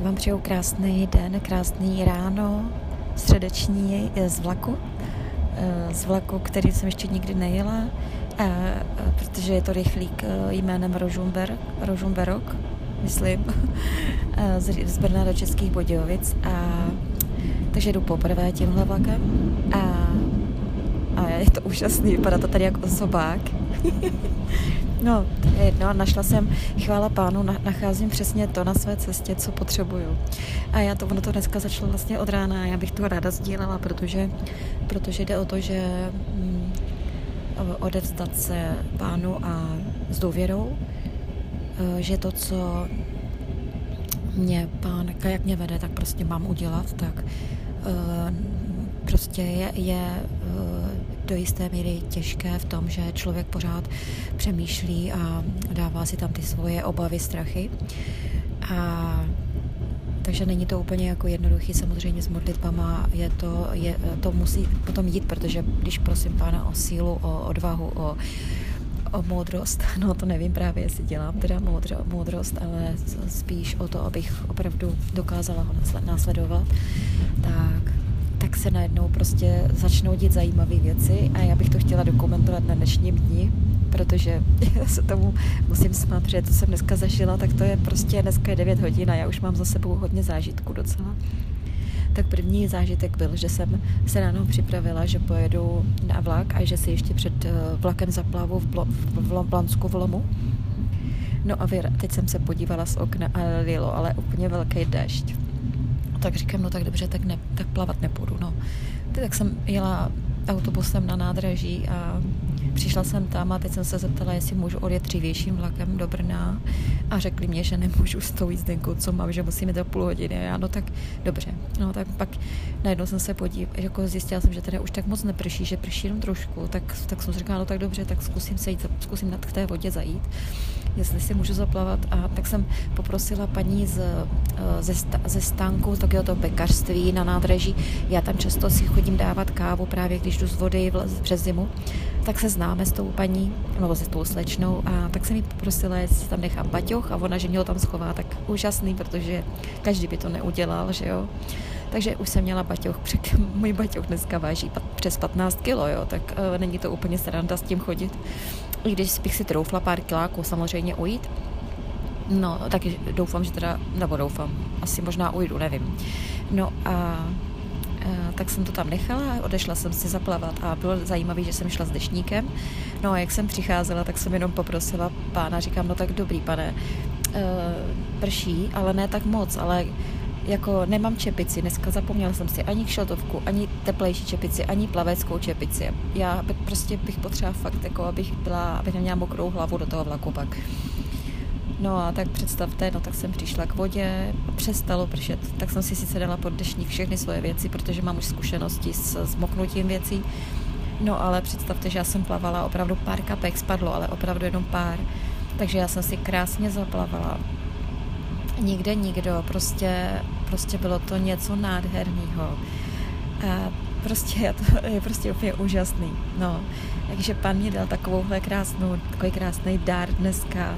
tak vám přeju krásný den, krásný ráno, středeční z vlaku, eh, z vlaku, který jsem ještě nikdy nejela, protože je to rychlík eh, jménem Rožumber, Rožumberok, myslím, z Brna do Českých Budějovic. A, takže jdu poprvé tímhle vlakem a, a je to úžasný, vypadá to tady jako osobák. No, to je jedno. Našla jsem, chvála pánu, nacházím přesně to na své cestě, co potřebuju. A já to, ono to dneska začalo vlastně od rána, já bych to ráda sdílela, protože, protože jde o to, že mm, odevzdat se pánu a s důvěrou, e, že to, co mě pán, jak mě vede, tak prostě mám udělat, tak e, prostě je, je do jisté míry těžké v tom, že člověk pořád přemýšlí a dává si tam ty svoje obavy, strachy. A takže není to úplně jako jednoduchý, samozřejmě s modlitbama je to, je, to musí potom jít, protože když prosím Pána o sílu, o odvahu, o, o moudrost, no to nevím právě, jestli dělám teda moudro, moudrost, ale spíš o to, abych opravdu dokázala ho následovat, tak tak se najednou prostě začnou dít zajímavé věci a já bych to chtěla dokumentovat na dnešním dni, protože já se tomu musím smát, protože to jsem dneska zažila, tak to je prostě dneska je 9 hodin a já už mám za sebou hodně zážitku docela. Tak první zážitek byl, že jsem se ráno připravila, že pojedu na vlak a že si ještě před eh, vlakem zaplavu v, Blo- v Blansku v Lomu. No a teď jsem se podívala z okna a lilo, ale úplně velký dešť tak říkám, no tak dobře, tak, ne, tak plavat nepůjdu. No. Tak jsem jela autobusem na nádraží a přišla jsem tam a teď jsem se zeptala, jestli můžu odjet dřívějším vlakem do Brna a řekli mě, že nemůžu s tou jízdenkou, co mám, že musím jít do půl hodiny. Já, no tak dobře. No tak pak najednou jsem se podívala, jako zjistila jsem, že tady už tak moc neprší, že prší jenom trošku, tak, tak jsem říkala, no tak dobře, tak zkusím se jít, zkusím nad k té vodě zajít jestli si můžu zaplavat. A tak jsem poprosila paní z, eh, ze, ze stánku, takového toho pekařství na nádraží. Já tam často si chodím dávat kávu právě, když jdu z vody přes zimu. Tak se známe s tou paní, nebo se s tou slečnou a tak jsem mi poprosila, jestli tam nechám baťoch a ona, že mě ho tam schová, tak úžasný, protože každý by to neudělal, že jo. Takže už jsem měla baťoch, můj baťoch dneska váží přes 15 kilo, jo, tak uh, není to úplně sranda s tím chodit. I když bych si troufla pár kiláků samozřejmě ujít, no, tak doufám, že teda, nebo doufám, asi možná ujdu, nevím. No a tak jsem to tam nechala odešla jsem si zaplavat a bylo zajímavé, že jsem šla s dešníkem. No a jak jsem přicházela, tak jsem jenom poprosila pána, říkám, no tak dobrý pane, e, prší, ale ne tak moc, ale jako nemám čepici, dneska zapomněla jsem si ani kšeltovku, ani teplejší čepici, ani plaveckou čepici. Já prostě bych potřeba fakt, jako abych byla, abych neměla mokrou hlavu do toho vlaku pak. No a tak představte, no tak jsem přišla k vodě, přestalo pršet, tak jsem si sice dala pod dešník všechny svoje věci, protože mám už zkušenosti s zmoknutím věcí. No ale představte, že já jsem plavala opravdu pár kapek, spadlo, ale opravdu jenom pár. Takže já jsem si krásně zaplavala nikde nikdo, prostě, prostě bylo to něco nádherného. A prostě je to je prostě úplně úžasný. No, takže pan mě dal takovouhle krásnou, takový krásný dár dneska.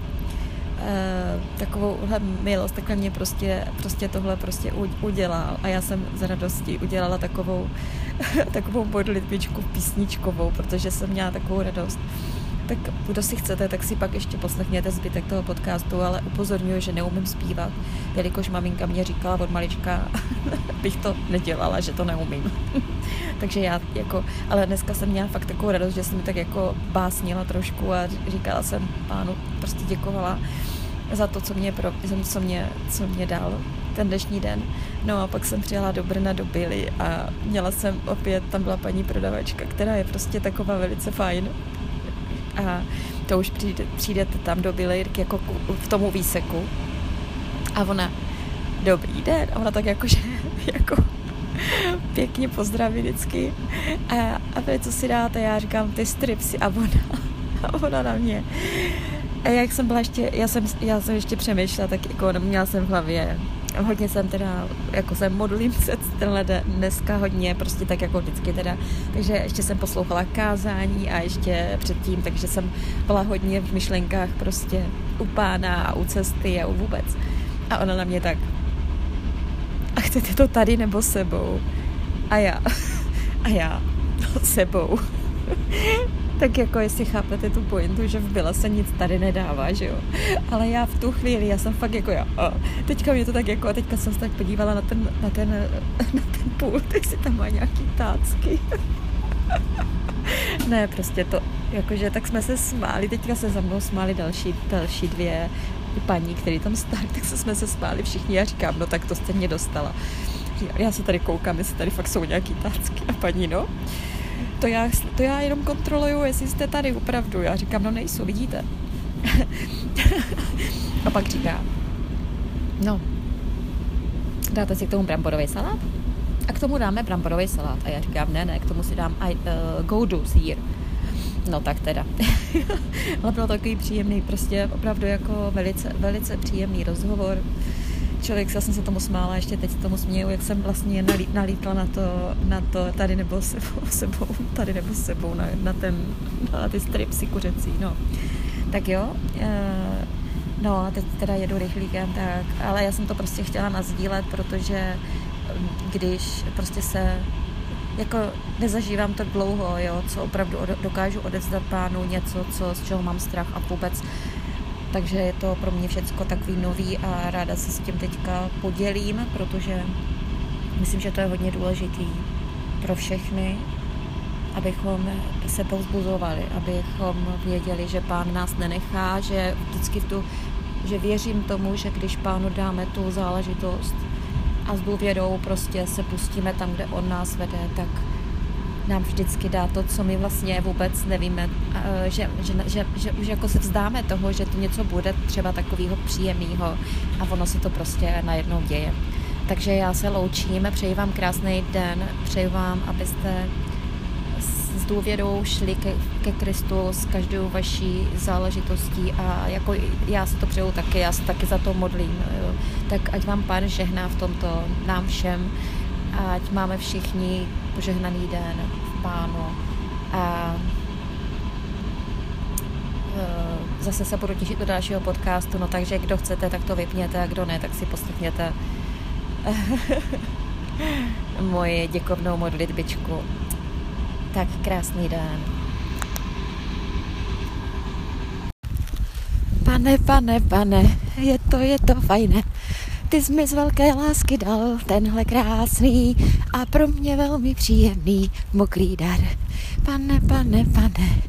E, takovouhle milost, takhle mě prostě, prostě tohle prostě udělal. A já jsem z radosti udělala takovou, takovou modlitbičku písničkovou, protože jsem měla takovou radost tak kdo si chcete, tak si pak ještě poslechněte zbytek toho podcastu, ale upozorňuji, že neumím zpívat, jelikož maminka mě říkala od malička, bych to nedělala, že to neumím. Takže já jako, ale dneska jsem měla fakt takovou radost, že jsem tak jako básnila trošku a říkala jsem pánu, prostě děkovala za to, co mě, pro, co mě, co mě dal ten dnešní den. No a pak jsem přijela do Brna do Billy a měla jsem opět, tam byla paní prodavačka, která je prostě taková velice fajn a to už přijde, přijdete tam do Bilirk jako v tomu výseku. A ona dobrý den. A ona tak jakože jako pěkně pozdraví vždycky. A, a co si dáte, já říkám ty stripsy. A ona, a ona na mě. A jak jsem byla ještě, já jsem, já jsem ještě přemýšlela, tak jako měla jsem v hlavě hodně jsem teda, jako jsem modlím se tenhle dneska hodně, prostě tak jako vždycky teda, takže ještě jsem poslouchala kázání a ještě předtím, takže jsem byla hodně v myšlenkách prostě u pána a u cesty a u vůbec. A ona na mě tak, a chcete to tady nebo sebou? A já, a já, no sebou. Tak jako jestli chápete tu pointu, že v Byla se nic tady nedává, že jo. Ale já v tu chvíli, já jsem fakt jako já, a teďka mě to tak jako, a teďka jsem se tak podívala na ten, na ten, na ten pult, jestli tam má nějaký tácky. ne, prostě to, jakože tak jsme se smáli, teďka se za mnou smáli další, další dvě paní, které tam stály, tak se jsme se smáli všichni. Já říkám, no tak to jste mě dostala. Já se tady koukám, jestli tady fakt jsou nějaký tácky a paní, no. To já, to já jenom kontroluju, jestli jste tady opravdu. Já říkám, no nejsou, vidíte. a pak říká, no, dáte si k tomu bramborový salát? A k tomu dáme bramborový salát. A já říkám, ne, ne, k tomu si dám uh, goudu, sír. No tak teda. Ale bylo takový příjemný, prostě opravdu jako velice, velice příjemný rozhovor. Člověk, já jsem se tomu smála, ještě teď tomu směju, jak jsem vlastně nalí, nalítla na to, na to tady nebo sebou, sebou tady nebo sebou, na, na, ten, na ty stripsy kuřecí, no. Tak jo, e, no a teď teda jedu rychlíkem, tak, ale já jsem to prostě chtěla nazdílet, protože když prostě se jako nezažívám to dlouho, jo, co opravdu dokážu odevzdat pánu něco, co, z čeho mám strach a vůbec. Takže je to pro mě všechno takový nový a ráda se s tím teďka podělím, protože myslím, že to je hodně důležitý pro všechny, abychom se povzbuzovali, abychom věděli, že pán nás nenechá, že vždycky v tu, že věřím tomu, že když pánu dáme tu záležitost, a s důvěrou prostě se pustíme tam, kde on nás vede, tak nám vždycky dá to, co my vlastně vůbec nevíme, že, že, že, že už jako se vzdáme toho, že to něco bude třeba takového příjemného a ono se to prostě najednou děje. Takže já se loučím, přeji vám krásný den, přeji vám, abyste s důvěrou šli ke, ke Kristu s každou vaší záležitostí a jako já se to přeju taky, já se taky za to modlím. Tak ať vám Pán žehná v tomto nám všem, ať máme všichni požehnaný den v Pánu a e, zase se budu těšit do dalšího podcastu, no takže kdo chcete, tak to vypněte a kdo ne, tak si poslechněte moje děkovnou modlitbičku. Tak krásný den. Pane, pane, pane, je to, je to fajné. Ty jsi mi z velké lásky dal tenhle krásný a pro mě velmi příjemný mokrý dar. Pane, pane, pane,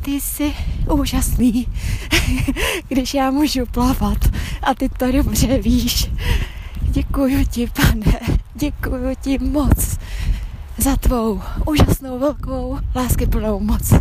ty jsi úžasný, když já můžu plavat a ty to dobře víš. Děkuju ti, pane, děkuju ti moc za tvou úžasnou velkou láskyplnou moc.